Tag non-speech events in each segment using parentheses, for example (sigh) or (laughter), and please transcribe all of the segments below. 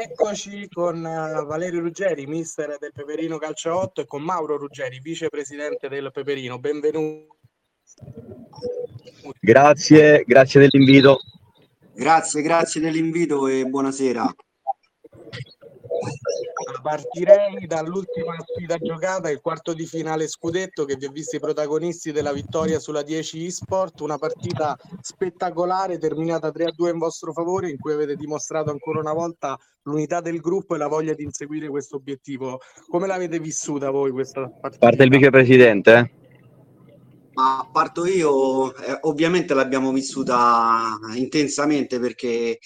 Eccoci con uh, Valerio Ruggeri, mister del Peperino Calcio 8 e con Mauro Ruggeri, vicepresidente del Peperino. Benvenuti. Grazie, grazie dell'invito. Grazie, grazie dell'invito e buonasera. Partirei dall'ultima sfida giocata, il quarto di finale scudetto che vi ha visti protagonisti della vittoria sulla 10 eSport, una partita spettacolare terminata 3-2 in vostro favore in cui avete dimostrato ancora una volta l'unità del gruppo e la voglia di inseguire questo obiettivo. Come l'avete vissuta voi questa partita? Parte il vicepresidente. Eh? Ma parto io, eh, ovviamente l'abbiamo vissuta intensamente perché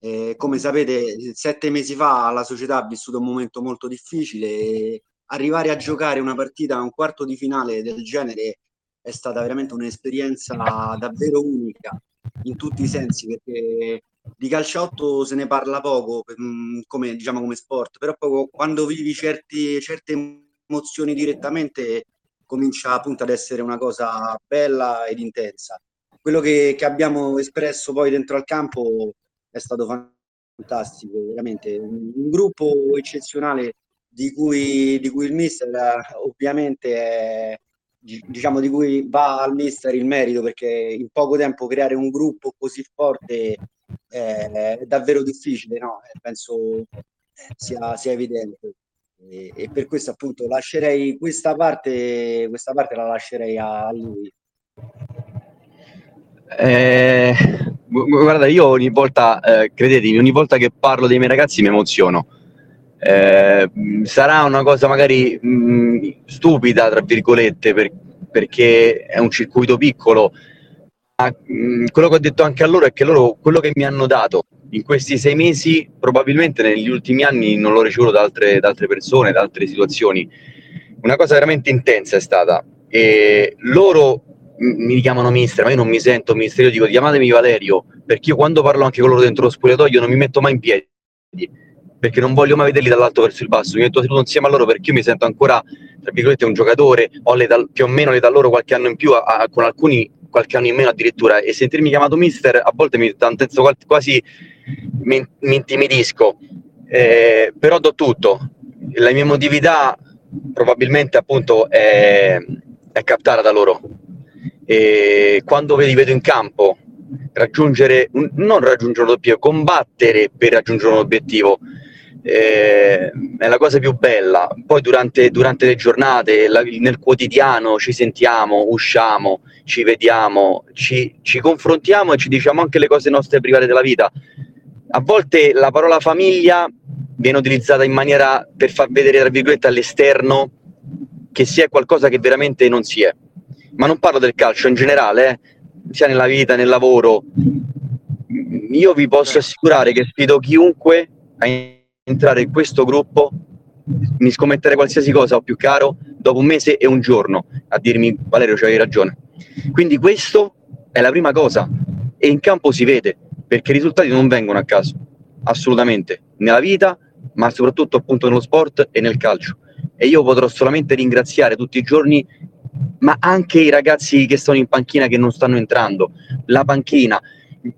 eh, come sapete, sette mesi fa la società ha vissuto un momento molto difficile e arrivare a giocare una partita, un quarto di finale del genere è stata veramente un'esperienza davvero unica in tutti i sensi perché di calciotto se ne parla poco mm, come, diciamo, come sport, però poco, quando vivi certi, certe emozioni direttamente comincia appunto ad essere una cosa bella ed intensa. Quello che, che abbiamo espresso poi dentro al campo è stato fantastico, veramente un, gruppo eccezionale di cui, di cui il mister ovviamente è, diciamo di cui va al mister il merito perché in poco tempo creare un gruppo così forte è, è davvero difficile, no? penso sia, sia evidente. E, e, per questo appunto lascerei questa parte, questa parte la lascerei a lui. Eh, guarda, io ogni volta, eh, credetemi, ogni volta che parlo dei miei ragazzi mi emoziono. Eh, sarà una cosa magari mh, mm, stupida, tra virgolette, per, perché è un circuito piccolo, ma mh, mm, quello che ho detto anche a loro è che loro quello che mi hanno dato in questi sei mesi, probabilmente negli ultimi anni non l'ho ricevuto da altre, da altre persone, da altre situazioni. Una cosa veramente intensa è stata. E loro mi chiamano mister, ma io non mi sento mister, io dico chiamatemi Valerio, perché io quando parlo anche con loro dentro lo spogliatoio non mi metto mai in piedi, perché non voglio mai vederli dall'alto verso il basso, mi metto seduto insieme a loro perché io mi sento ancora, tra virgolette, un giocatore, ho l'età, più o meno l'età loro qualche anno in più, a, a, con alcuni qualche anno in meno addirittura, e sentirmi chiamato mister a volte mi tantezzo quasi, mi, mi intimidisco, eh, però do tutto, la mia emotività probabilmente appunto è, è captata da loro e quando li vedo in campo raggiungere, non raggiungere un obiettivo, combattere per raggiungere un obiettivo eh, è la cosa più bella. Poi durante, durante le giornate, la, nel quotidiano ci sentiamo, usciamo, ci vediamo, ci, ci confrontiamo e ci diciamo anche le cose nostre private della vita. A volte la parola famiglia viene utilizzata in maniera per far vedere, tra virgolette, all'esterno che si è qualcosa che veramente non si è ma non parlo del calcio in generale, eh, sia nella vita, nel lavoro. Io vi posso assicurare che sfido chiunque a entrare in questo gruppo, mi scommettere qualsiasi cosa o più caro, dopo un mese e un giorno, a dirmi Valerio c'avevi ragione. Quindi questo è la prima cosa e in campo si vede, perché i risultati non vengono a caso, assolutamente, nella vita, ma soprattutto appunto nello sport e nel calcio. E io potrò solamente ringraziare tutti i giorni ma anche i ragazzi che sono in panchina che non stanno entrando, la panchina.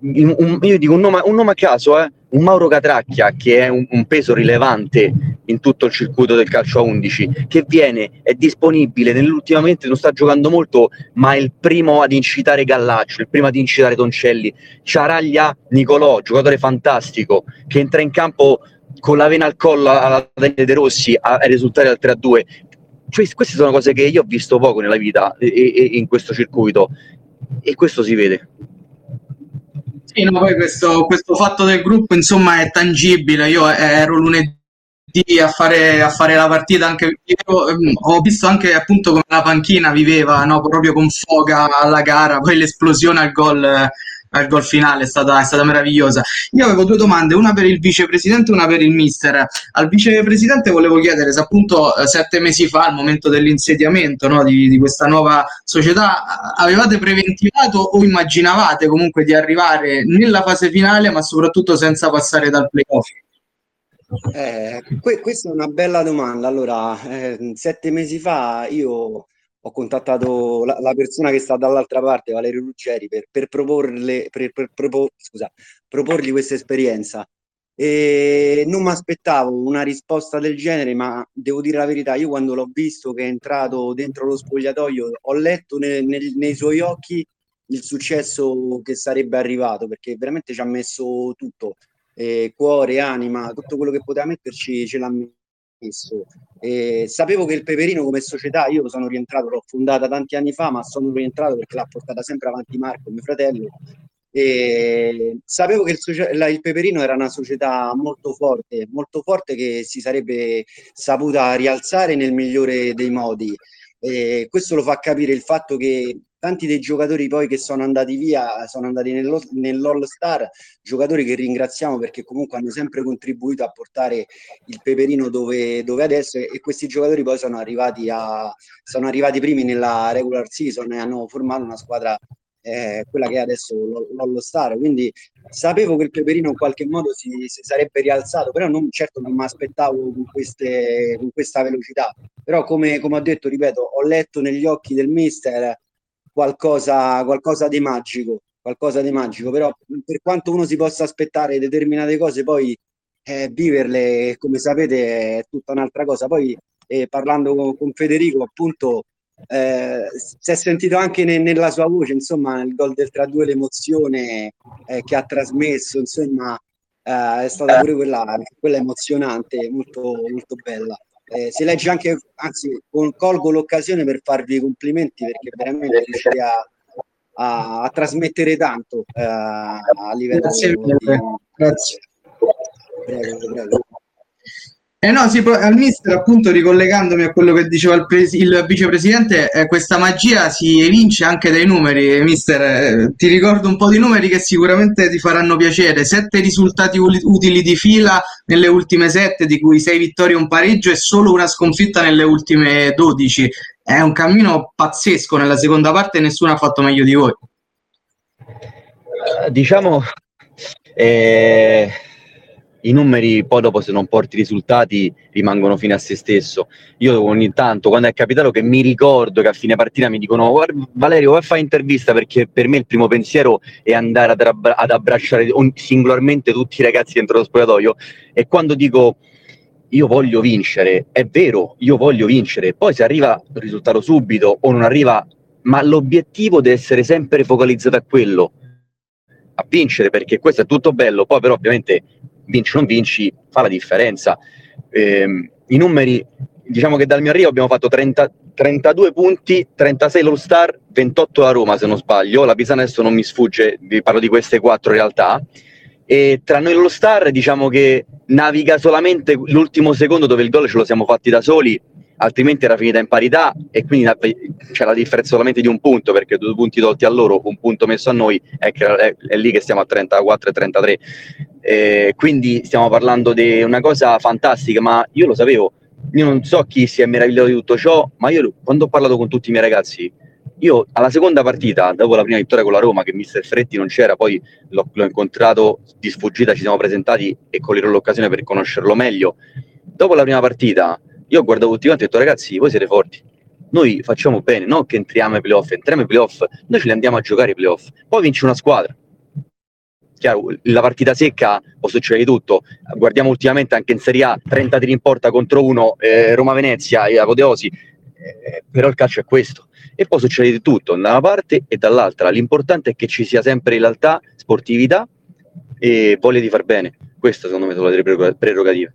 Un, io dico un nome, un nome a caso, eh? un Mauro Catracchia che è un, un, peso rilevante in tutto il circuito del calcio a 11, che viene, è disponibile, nell'ultimamente non sta giocando molto, ma è il primo ad incitare Gallaccio, il primo ad incitare Toncelli, Ciaraglia Nicolò, giocatore fantastico, che entra in campo con la vena al collo alla Daniele De Rossi a, risultare al 3-2, cioè, queste sono cose che io ho visto poco nella vita e, e, in questo circuito e questo si vede. Sì, no, poi questo, questo fatto del gruppo insomma è tangibile. Io ero lunedì a fare, a fare la partita anche io ehm, ho visto anche appunto come la panchina viveva no? proprio con foga alla gara poi l'esplosione al gol al gol finale, è stata, è stata meravigliosa. Io avevo due domande, una per il vicepresidente e una per il mister. Al vicepresidente volevo chiedere se appunto eh, sette mesi fa, al momento dell'insediamento no, di, di questa nuova società, avevate preventivato o immaginavate comunque di arrivare nella fase finale, ma soprattutto senza passare dal playoff? Eh, que- questa è una bella domanda. Allora, eh, sette mesi fa io ho contattato la, la, persona che sta dall'altra parte, Valerio Ruggeri, per, per, proporle, per, per propor, scusa, proporgli questa esperienza. E non mi aspettavo una risposta del genere, ma devo dire la verità, io quando l'ho visto che è entrato dentro lo spogliatoio, ho letto ne, ne, nei suoi occhi il successo che sarebbe arrivato, perché veramente ci ha messo tutto, eh, cuore, anima, tutto quello che poteva metterci ce l'ha messo. E sapevo che il Peperino come società, io sono rientrato, l'ho fondata tanti anni fa, ma sono rientrato perché l'ha portata sempre avanti Marco, mio fratello, e sapevo che il, la, il, Peperino era una società molto forte, molto forte che si sarebbe saputa rialzare nel migliore dei modi. E questo lo fa capire il fatto che tanti dei giocatori poi che sono andati via sono andati nell'All Star, giocatori che ringraziamo perché comunque hanno sempre contribuito a portare il Peperino dove, dove adesso e questi giocatori poi sono arrivati, a, sono arrivati primi nella regular season e hanno formato una squadra eh, quella che è adesso l'All Star. Quindi sapevo che il Peperino in qualche modo si, si sarebbe rialzato, però non, certo non mi aspettavo con, con questa velocità. Però come, come, ho detto, ripeto, ho letto negli occhi del mister qualcosa, qualcosa di magico, qualcosa di magico, però per quanto uno si possa aspettare determinate cose, poi eh, viverle, come sapete, è tutta un'altra cosa. Poi eh, parlando con, con Federico, appunto, eh, si è sentito anche ne, nella sua voce, insomma, il gol del 3-2, l'emozione eh, che ha trasmesso, insomma, eh, è stata pure quella, quella emozionante, molto, molto bella. Eh, si legge anche, anzi, colgo l'occasione per farvi i complimenti perché veramente riuscite a, a, a trasmettere tanto eh, a livello Grazie. Di... Grazie. Prego, prego. Eh no, sì, al mister, appunto, ricollegandomi a quello che diceva il, pres- il vicepresidente, eh, questa magia si evince anche dai numeri, mister. Eh, ti ricordo un po' di numeri che sicuramente ti faranno piacere. Sette risultati utili di fila nelle ultime sette, di cui sei vittorie e un pareggio e solo una sconfitta nelle ultime dodici. È un cammino pazzesco nella seconda parte e nessuno ha fatto meglio di voi. Uh, diciamo... Eh i numeri poi dopo se non porti risultati rimangono fine a se stesso. Io ogni tanto quando è capitato che mi ricordo che a fine partita mi dicono Valerio vai a fare intervista? Perché per me il primo pensiero è andare ad, abbra- ad abbracciare singolarmente tutti i ragazzi dentro lo spogliatoio. E quando dico io voglio vincere, è vero, io voglio vincere, poi se arriva il risultato subito o non arriva, ma l'obiettivo deve essere sempre focalizzato a quello, a vincere perché questo è tutto bello, poi però ovviamente vinci o non vinci, fa la differenza. Eh, I numeri, diciamo che dal mio arrivo abbiamo fatto 30, 32 punti, 36 l'All Star, 28 la Roma se non sbaglio, la Pisana adesso non mi sfugge, vi parlo di queste quattro realtà. E tra noi l'All Star diciamo che naviga solamente l'ultimo secondo dove il gol ce lo siamo fatti da soli altrimenti era finita in parità e quindi c'è la differenza solamente di un punto perché due punti tolti a loro, un punto messo a noi, è, è, è lì che stiamo a 34 e 33. Eh, quindi stiamo parlando di una cosa fantastica, ma io lo sapevo, io non so chi si è meravigliato di tutto ciò, ma io quando ho parlato con tutti i miei ragazzi, io alla seconda partita, dopo la prima vittoria con la Roma, che mister Fretti non c'era, poi l'ho, l'ho incontrato di sfuggita, ci siamo presentati e coglierò l'occasione per conoscerlo meglio. Dopo la prima partita, io ho guardato tutti quanti e ho detto ragazzi, voi siete forti, noi facciamo bene, non che entriamo ai playoff, entriamo ai playoff, noi ce li andiamo a giocare ai playoff, poi vince una squadra. Chiaro, la partita secca può succedere tutto, guardiamo ultimamente anche in Serie A, 30 tiri in porta contro uno, eh, Roma-Venezia e Apoteosi, eh, però il calcio è questo. E poi succede di tutto, da una parte e dall'altra. L'importante è che ci sia sempre realtà, sportività e voglia di far bene. Queste secondo me sono le prerogative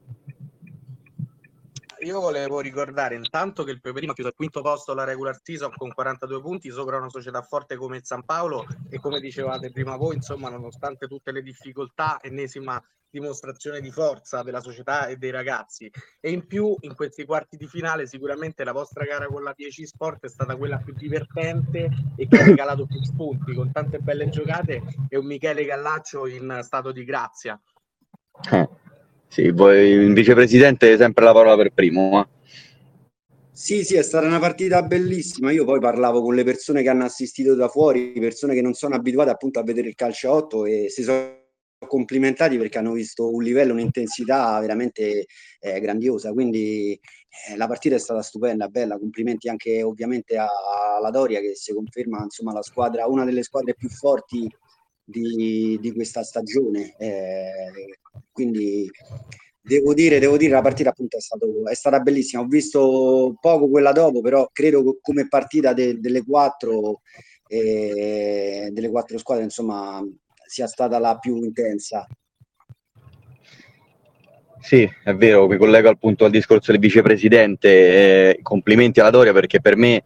io volevo ricordare intanto che il Peperino ha chiuso al quinto posto la regular season con 42 punti sopra una società forte come il San Paolo e come dicevate prima voi, insomma, nonostante tutte le difficoltà, ennesima dimostrazione di forza della società e dei ragazzi. E in più, in questi quarti di finale, sicuramente la vostra gara con la 10 Sport è stata quella più divertente e che ha regalato più spunti, con tante belle giocate e un Michele Gallaccio in stato di grazia. Eh. Sì, voi, il vicepresidente sempre la parola per primo. Eh? Sì, sì, è stata una partita bellissima. Io poi parlavo con le persone che hanno assistito da fuori, persone che non sono abituate appunto a vedere il calcio a 8 e si sono complimentati perché hanno visto un livello, un'intensità veramente eh, grandiosa. Quindi eh, la partita è stata stupenda, bella. Complimenti anche ovviamente alla Doria che si conferma insomma la squadra, una delle squadre più forti di, di questa stagione. Eh, Quindi devo dire, devo dire, la partita appunto è, stato, è stata bellissima. Ho visto poco quella dopo, però credo come partita de, delle quattro eh, delle quattro squadre, insomma, sia stata la più intensa. Sì, è vero, mi collego appunto al discorso del vicepresidente. Eh, complimenti alla Doria perché per me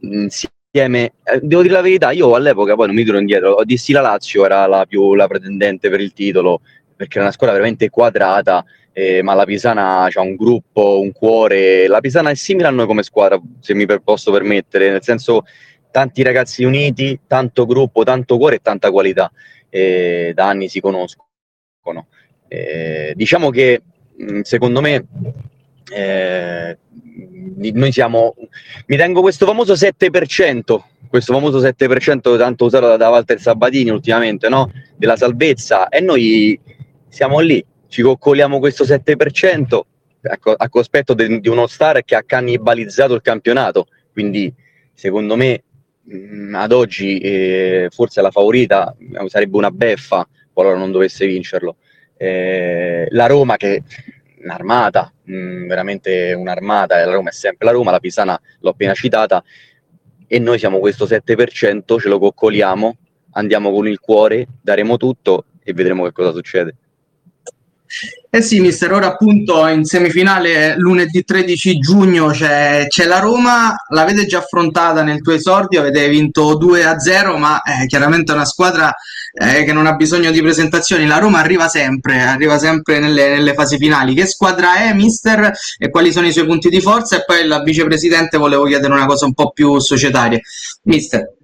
insieme, eh, devo dire la verità, io all'epoca poi non mi tiro indietro, dissi la Lazio era la più la pretendente per il titolo perché era una squadra veramente quadrata, eh, ma la Pisana ha un gruppo, un cuore. La Pisana è simile a noi come squadra, se mi posso permettere, nel senso tanti ragazzi uniti, tanto gruppo, tanto cuore e tanta qualità. Eh, da anni si conoscono. Eh, diciamo che secondo me eh, noi siamo mi tengo questo famoso 7% questo famoso 7% tanto usato da Walter Sabatini ultimamente no? della salvezza e noi siamo lì ci coccoliamo questo 7% a, cospetto de, di uno star che ha cannibalizzato il campionato quindi secondo me mh, ad oggi eh, forse la favorita sarebbe una beffa qualora non dovesse vincerlo eh, la Roma che un'armata, mh, mm, veramente un'armata, la Roma è sempre la Roma, la Pisana l'ho appena citata, e noi siamo questo 7%, ce lo coccoliamo, andiamo con il cuore, daremo tutto e vedremo che cosa succede. Eh sì, mister, ora appunto in semifinale lunedì 13 giugno c'è, c'è la Roma, l'avete già affrontata nel tuo esordio, avete vinto 2-0, ma è chiaramente una squadra eh, che non ha bisogno di presentazioni. La Roma arriva sempre, arriva sempre nelle, nelle, fasi finali. Che squadra è, mister, e quali sono i suoi punti di forza? E poi la vicepresidente volevo chiedere una cosa un po' più societaria. Mister.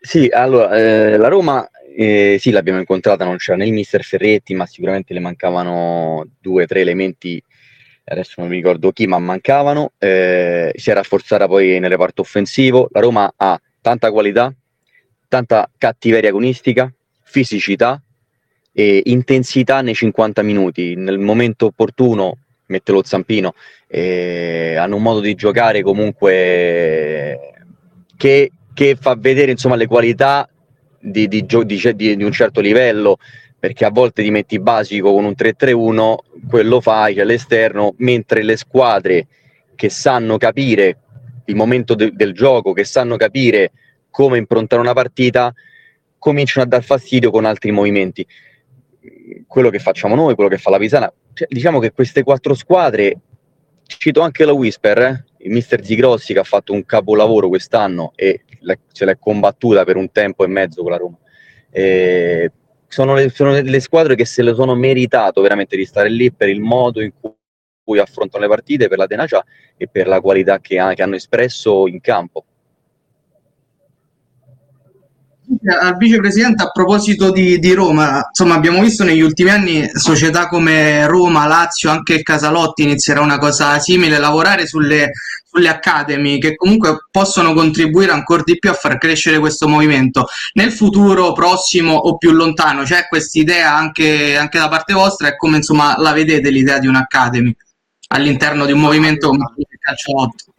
Sì, allora, eh, la Roma eh, sì, l'abbiamo incontrata, non c'era né il mister Ferretti, ma sicuramente le mancavano due o tre elementi, adesso non mi ricordo chi, ma mancavano. Eh, si è rafforzata poi nel reparto offensivo. La Roma ha tanta qualità, tanta cattiveria agonistica, fisicità e intensità nei 50 minuti. Nel momento opportuno mette lo zampino. Eh, hanno un modo di giocare comunque che, che fa vedere insomma, le qualità di, di, di, di, un certo livello, perché a volte ti metti basico con un 3-3-1, quello fai all'esterno, mentre le squadre che sanno capire il momento de, del gioco, che sanno capire come improntare una partita, cominciano a dar fastidio con altri movimenti. Quello che facciamo noi, quello che fa la Pisana, cioè, diciamo che queste quattro squadre, cito anche la Whisper, eh? il mister Zigrossi che ha fatto un capolavoro quest'anno e se l'è combattuta per un tempo e mezzo con la Roma. E sono, le, sono le squadre che se le sono meritato veramente di stare lì per il modo in cui affrontano le partite, per la tenacia e per la qualità che, ha, che hanno espresso in campo al vicepresidente a proposito di, di, Roma, insomma abbiamo visto negli ultimi anni società come Roma, Lazio, anche il Casalotti inizierà una cosa simile, lavorare sulle, sulle academy che comunque possono contribuire ancora di più a far crescere questo movimento. Nel futuro prossimo o più lontano c'è questa idea anche, anche, da parte vostra e come insomma la vedete l'idea di un'academy all'interno di un movimento come il calciolotto?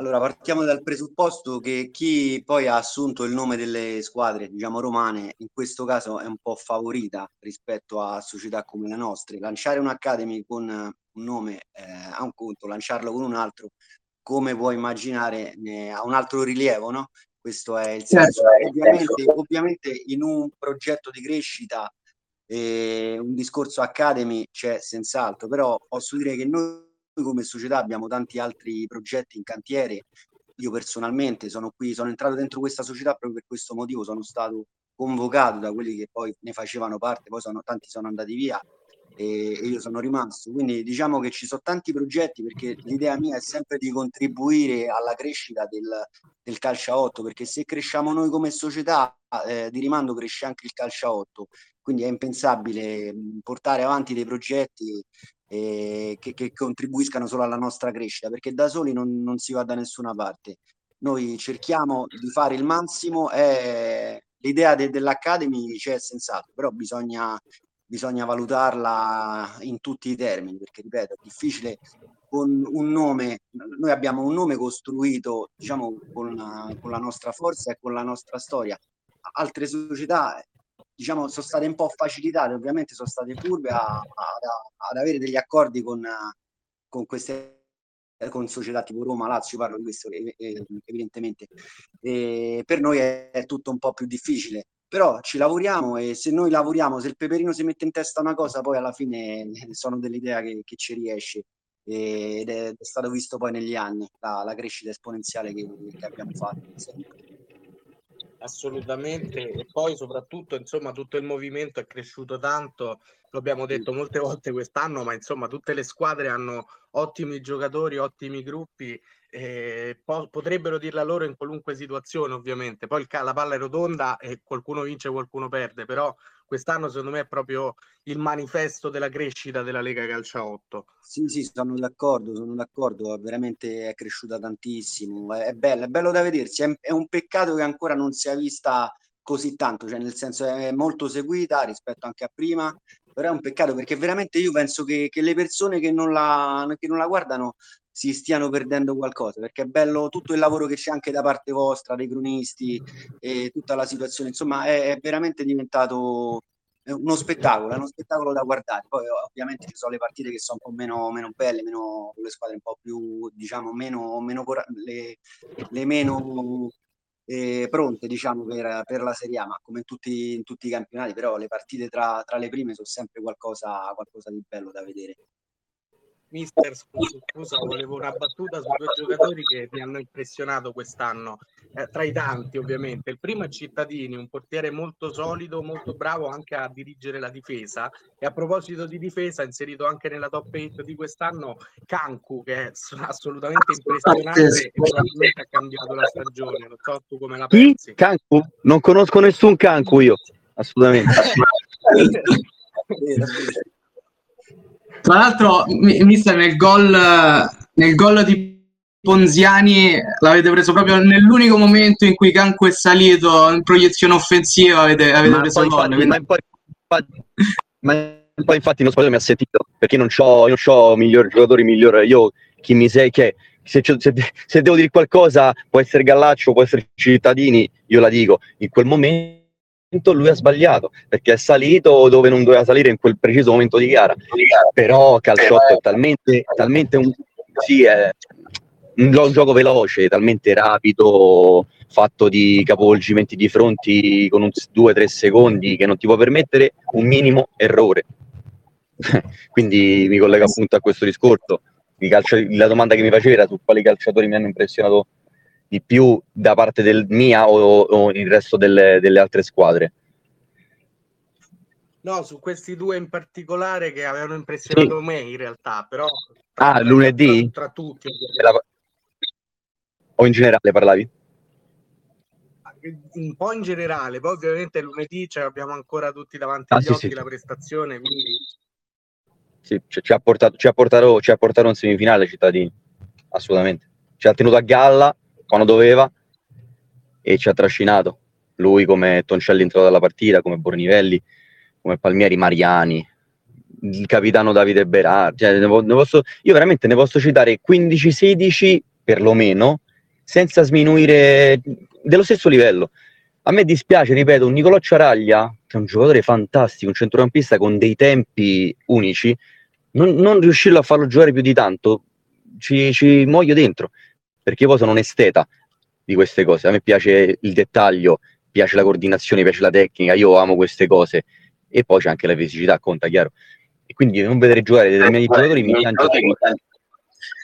Allora, partiamo dal presupposto che chi poi ha assunto il nome delle squadre, diciamo romane, in questo caso è un po' favorita rispetto a società come le nostre. Lanciare un'Academy con un nome eh, a un conto, lanciarlo con un altro, come puoi immaginare, ne ha un altro rilievo, no? Questo è il senso. Certo, ovviamente, ovviamente in un progetto di crescita, eh, un discorso Academy c'è senz'altro, però posso dire che noi come società abbiamo tanti altri progetti in cantiere. Io personalmente sono qui, sono entrato dentro questa società proprio per questo motivo, sono stato convocato da quelli che poi ne facevano parte, poi sono, tanti sono andati via e, e io sono rimasto. Quindi diciamo che ci sono tanti progetti perché l'idea mia è sempre di contribuire alla crescita del, del calcio a 8, perché se cresciamo noi come società, eh, di rimando cresce anche il calcio a 8. Quindi è impensabile portare avanti dei progetti eh, che, che, contribuiscano solo alla nostra crescita, perché da soli non, non, si va da nessuna parte. Noi cerchiamo di fare il massimo e l'idea de, dell'Academy c'è senz'altro, però bisogna, bisogna valutarla in tutti i termini, perché ripeto, è difficile con un nome, noi abbiamo un nome costruito diciamo con, con la nostra forza e con la nostra storia. Altre società diciamo, sono state un po' facilitate, ovviamente sono state furbe a, a, ad avere degli accordi con, con queste con società tipo Roma, Lazio, parlo di questo evidentemente. E per noi è, è tutto un po' più difficile però ci lavoriamo e se noi lavoriamo, se il peperino si mette in testa una cosa, poi alla fine sono dell'idea che, che ci riesce ed è, è, stato visto poi negli anni la, la crescita esponenziale che, che abbiamo fatto. Assolutamente, e poi soprattutto insomma tutto il movimento è cresciuto tanto, lo abbiamo detto molte volte quest'anno, ma insomma tutte le squadre hanno ottimi giocatori, ottimi gruppi eh, po- potrebbero dirla loro in qualunque situazione, ovviamente. Poi il, la palla è rotonda e qualcuno vince, qualcuno perde, però quest'anno secondo me è proprio il manifesto della crescita della Lega Calcia 8. Sì, sì, sono d'accordo, sono d'accordo, veramente è cresciuta tantissimo, è, è bello, è bello da vedersi, è, è un peccato che ancora non sia vista così tanto, cioè nel senso è molto seguita rispetto anche a prima, però è un peccato perché veramente io penso che, che le persone che non, la, che non la guardano si stiano perdendo qualcosa, perché è bello tutto il lavoro che c'è anche da parte vostra, dei cronisti e tutta la situazione, insomma è, è veramente diventato uno spettacolo, è uno spettacolo da guardare. Poi ovviamente ci sono le partite che sono un po' meno, meno belle, meno, le squadre un po' più, diciamo, meno, meno le, le meno eh, pronte diciamo per, per, la Serie A, ma come in tutti, in tutti, i campionati, però le partite tra, tra le prime sono sempre qualcosa, qualcosa di bello da vedere. Mister, scusa, volevo una battuta su due giocatori che mi hanno impressionato quest'anno, eh, tra i tanti ovviamente. Il primo è Cittadini, un portiere molto solido, molto bravo anche a dirigere la difesa. E a proposito di difesa, inserito anche nella top 8 di quest'anno Kanku, che è assolutamente impressionante e probabilmente ha cambiato la stagione. Non so tu come la pensi. Kanku? Non conosco nessun Kanku io, assolutamente. (laughs) (laughs) Tra l'altro, mister, nel gol, nel gol di Ponziani l'avete preso proprio nell'unico momento in cui Canco è salito in proiezione offensiva, avete, avete ma preso il gol. Infatti, ma, poi, ma poi infatti non spogliatoio mi ha sentito perché non ho, non ho miglior giocatore migliore. Io chi mi sei che se, se, se, devo dire qualcosa può essere Gallaccio, può essere Cittadini, io la dico. In quel momento lui ha sbagliato perché è salito dove non doveva salire in quel preciso momento di gara. Però calciotto è talmente, talmente un, sì, è un, un gioco veloce, talmente rapido, fatto di capovolgimenti di fronti con 2-3 secondi che non ti può permettere un minimo errore. (laughs) Quindi mi collego appunto a questo discorso. Calcio, la domanda che mi facevi era su quali calciatori mi hanno impressionato di più da parte del mia o, o il resto delle, delle, altre squadre? No, su questi due in particolare che avevano impressionato sì. me in realtà, però... Ah, lunedì? Tra, tra tutti. La... O in generale parlavi? Un po' in generale, poi ovviamente lunedì cioè, abbiamo ancora tutti davanti ah, agli sì, occhi sì. la prestazione, quindi... Sì, ci ha, portato, ci, ha portato, ci ha portato in semifinale cittadini, assolutamente. Ci ha tenuto a galla quando doveva e ci ha trascinato. Lui come Toncelli entrato dalla partita, come Bornivelli, come Palmieri Mariani, il capitano Davide Berardi. Cioè, ne posso, io veramente ne posso citare 15-16 perlomeno, senza sminuire dello stesso livello. A me dispiace, ripeto, un Nicolò Ciaraglia, che è un giocatore fantastico, un centrocampista con dei tempi unici, non, non riuscirlo a farlo giocare più di tanto, ci, ci muoio dentro perché io poi sono un esteta di queste cose, a me piace il dettaglio, piace la coordinazione, piace la tecnica, io amo queste cose e poi c'è anche la fisicità, conta, chiaro. E quindi non vedere giocare determinati giocatori mi piace.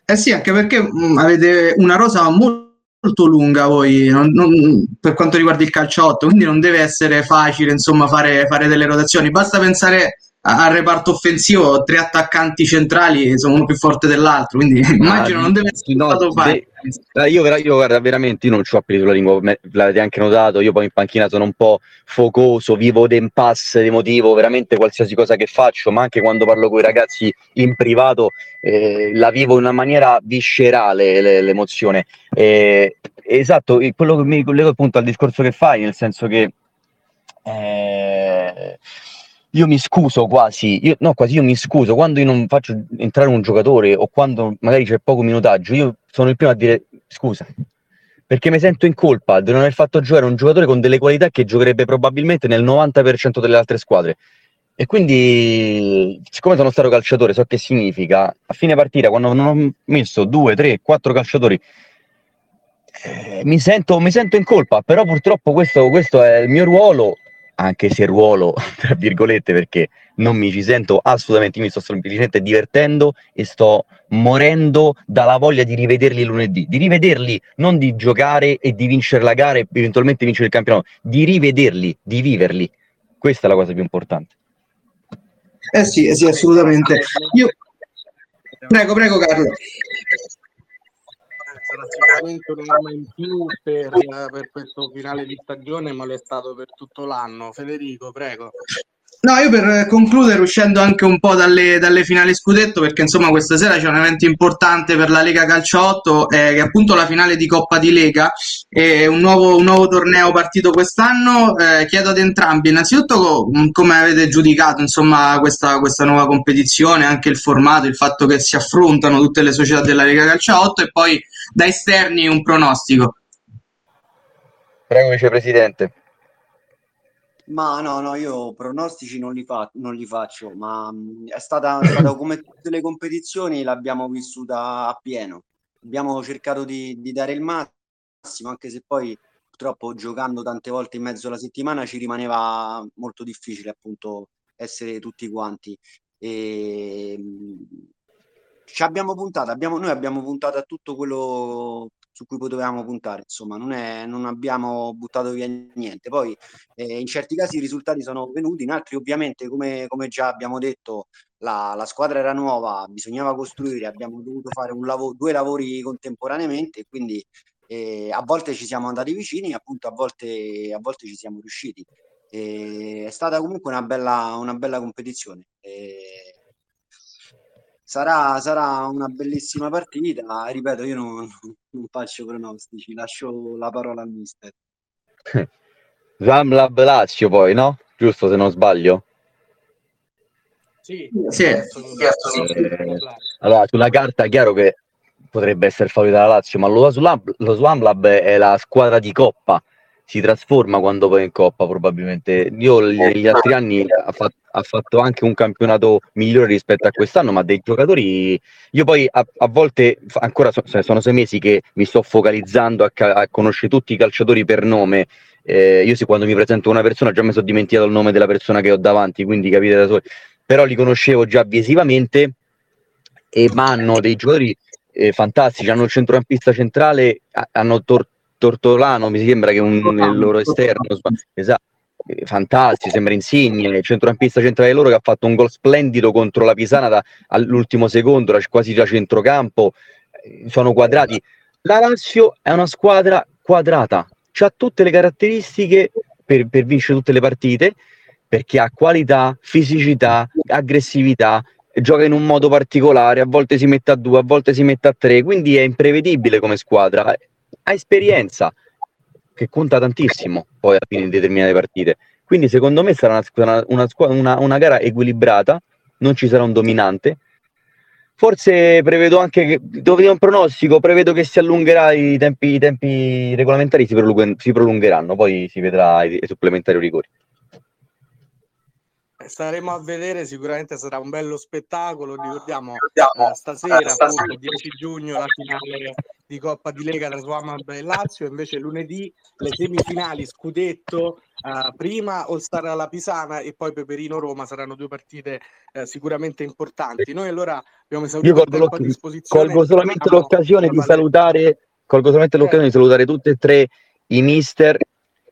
Eh sì, anche perché mh, mm, avete una rosa molto molto lunga voi non, non, per quanto riguarda il calciotto, quindi non deve essere facile insomma fare, fare delle rotazioni. Basta pensare al reparto offensivo tre attaccanti centrali sono uno più forte dell'altro, quindi ah, immagino non deve essere no, stato facile. Eh, io, io guarda, veramente io non ci ho appeso la lingua, l'avete anche notato, io poi in panchina sono un po' focoso, vivo d'impasse emotivo, veramente qualsiasi cosa che faccio, ma anche quando parlo con i ragazzi in privato eh, la vivo in una maniera viscerale l'emozione. Eh, esatto, quello che mi collego appunto al discorso che fai, nel senso che... Eh, io mi scuso quasi, io, no, quasi io mi scuso quando io non faccio entrare un giocatore o quando magari c'è poco minutaggio, io sono il primo a dire scusa, perché mi sento in colpa di non aver fatto giocare un giocatore con delle qualità che giocherebbe probabilmente nel 90% delle altre squadre. E quindi, siccome sono stato calciatore, so che significa a fine partita, quando non ho messo due, tre, quattro calciatori, eh, mi, sento, mi, sento, in colpa, però purtroppo questo, questo è il mio ruolo anche se ruolo, (laughs) tra virgolette, perché non mi ci sento assolutamente, mi sto semplicemente divertendo e sto morendo dalla voglia di rivederli lunedì, di rivederli, non di giocare e di vincere la gara e eventualmente vincere il campionato, di rivederli, di viverli. Questa è la cosa più importante. Eh sì, eh sì, assolutamente. Io... Prego, prego Carlo sarà sicuramente un'arma in più per, per, questo finale di stagione, ma lo è stato per tutto l'anno. Federico, prego. No, io per concludere, uscendo anche un po' dalle, dalle finali scudetto, perché insomma questa sera c'è un evento importante per la Lega Calcio 8, eh, che è appunto la finale di Coppa di Lega, è un nuovo, un nuovo torneo partito quest'anno. Eh, chiedo ad entrambi, innanzitutto come avete giudicato insomma questa, questa nuova competizione, anche il formato, il fatto che si affrontano tutte le società della Lega Calcio 8 e poi da esterni un pronostico. Prego vicepresidente. Ma no, no, io pronostici non li, fa- non li faccio, ma mh, è stata, è stata (coughs) come tutte le competizioni, l'abbiamo vissuta a pieno. Abbiamo cercato di, di dare il massimo, anche se poi purtroppo giocando tante volte in mezzo alla settimana ci rimaneva molto difficile appunto essere tutti quanti. E, mh, ci abbiamo puntato, abbiamo, noi abbiamo puntato a tutto quello su cui potevamo puntare, insomma, non, è, non abbiamo buttato via niente. Poi eh, in certi casi i risultati sono venuti, in altri ovviamente, come, come già abbiamo detto, la, la, squadra era nuova, bisognava costruire, abbiamo dovuto fare lav- due lavori contemporaneamente, quindi eh, a volte ci siamo andati vicini, appunto a volte, a volte ci siamo riusciti. E è stata comunque una bella, una bella competizione. E Sarà, sarà, una bellissima partita. Ripeto, io non, (laughs) non, faccio pronostici, lascio la parola al mister. (laughs) Zamlab Lazio poi, no? Giusto se non sbaglio? Sì, sì. Eh, allora, sulla carta è chiaro che potrebbe essere favorita la Lazio, ma lo, lo Swamlab è la squadra di coppa si trasforma quando va in coppa probabilmente. Io negli altri anni ha, fatto, ha fatto anche un campionato migliore rispetto a quest'anno, ma dei giocatori io poi a, a volte ancora so, sono sei mesi che mi sto focalizzando a, a conoscere tutti i calciatori per nome. Eh, io sì, quando mi presento una persona già mi sono dimenticato il nome della persona che ho davanti, quindi capite da soli. Però li conoscevo già visivamente e ma hanno dei giocatori eh, fantastici, hanno il centrocampista centrale, hanno tor- Tortolano, mi sembra che un il loro esterno, esatto, fantastico, sembra Insigne, il centrocampista centrale loro che ha fatto un gol splendido contro la Pisana da, all'ultimo secondo, quasi da centrocampo, eh, sono quadrati. La Lazio è una squadra quadrata, ha tutte le caratteristiche per, per vincere tutte le partite, perché ha qualità, fisicità, aggressività, gioca in un modo particolare, a volte si mette a due, a volte si mette a tre, quindi è imprevedibile come squadra ha esperienza che conta tantissimo poi alla fine in determinate partite. Quindi secondo me sarà una, una, una, una gara equilibrata, non ci sarà un dominante. Forse prevedo anche che, devo dire un pronostico, prevedo che si allungherà i tempi, i tempi regolamentari, si, prolung- si prolungheranno, poi si vedrà i, i supplementari rigori staremo a vedere, sicuramente sarà un bello spettacolo. Ricordiamo eh, stasera, appunto, 10 giugno, la finale di Coppa di Lega tra Swamab e Lazio, invece lunedì le semifinali scudetto, eh, prima All Star alla Pisana e poi Peperino Roma saranno due partite eh, sicuramente importanti. Noi allora abbiamo esaurito il tempo a disposizione. Colgo solamente l'occasione di salutare, colgo solamente l'occasione di salutare tutti e tre i mister,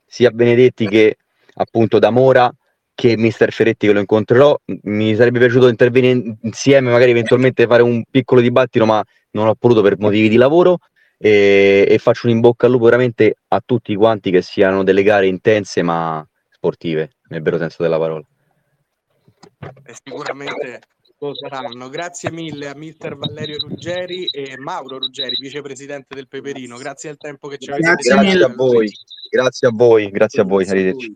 sia Benedetti che appunto da Mora che mister Ferretti che lo incontrerò. Mi sarebbe piaciuto intervenire insieme, magari eventualmente fare un piccolo dibattito, ma non ho potuto per motivi di lavoro. E, e faccio un in bocca al lupo veramente a tutti quanti che siano delle gare intense ma sportive, nel vero senso della parola. E sicuramente lo saranno. Grazie mille a mister Valerio Ruggeri e Mauro Ruggeri, vicepresidente del Peperino. Grazie al tempo che ci avete Grazie, grazie a voi, grazie a voi, grazie a voi, arrivederci.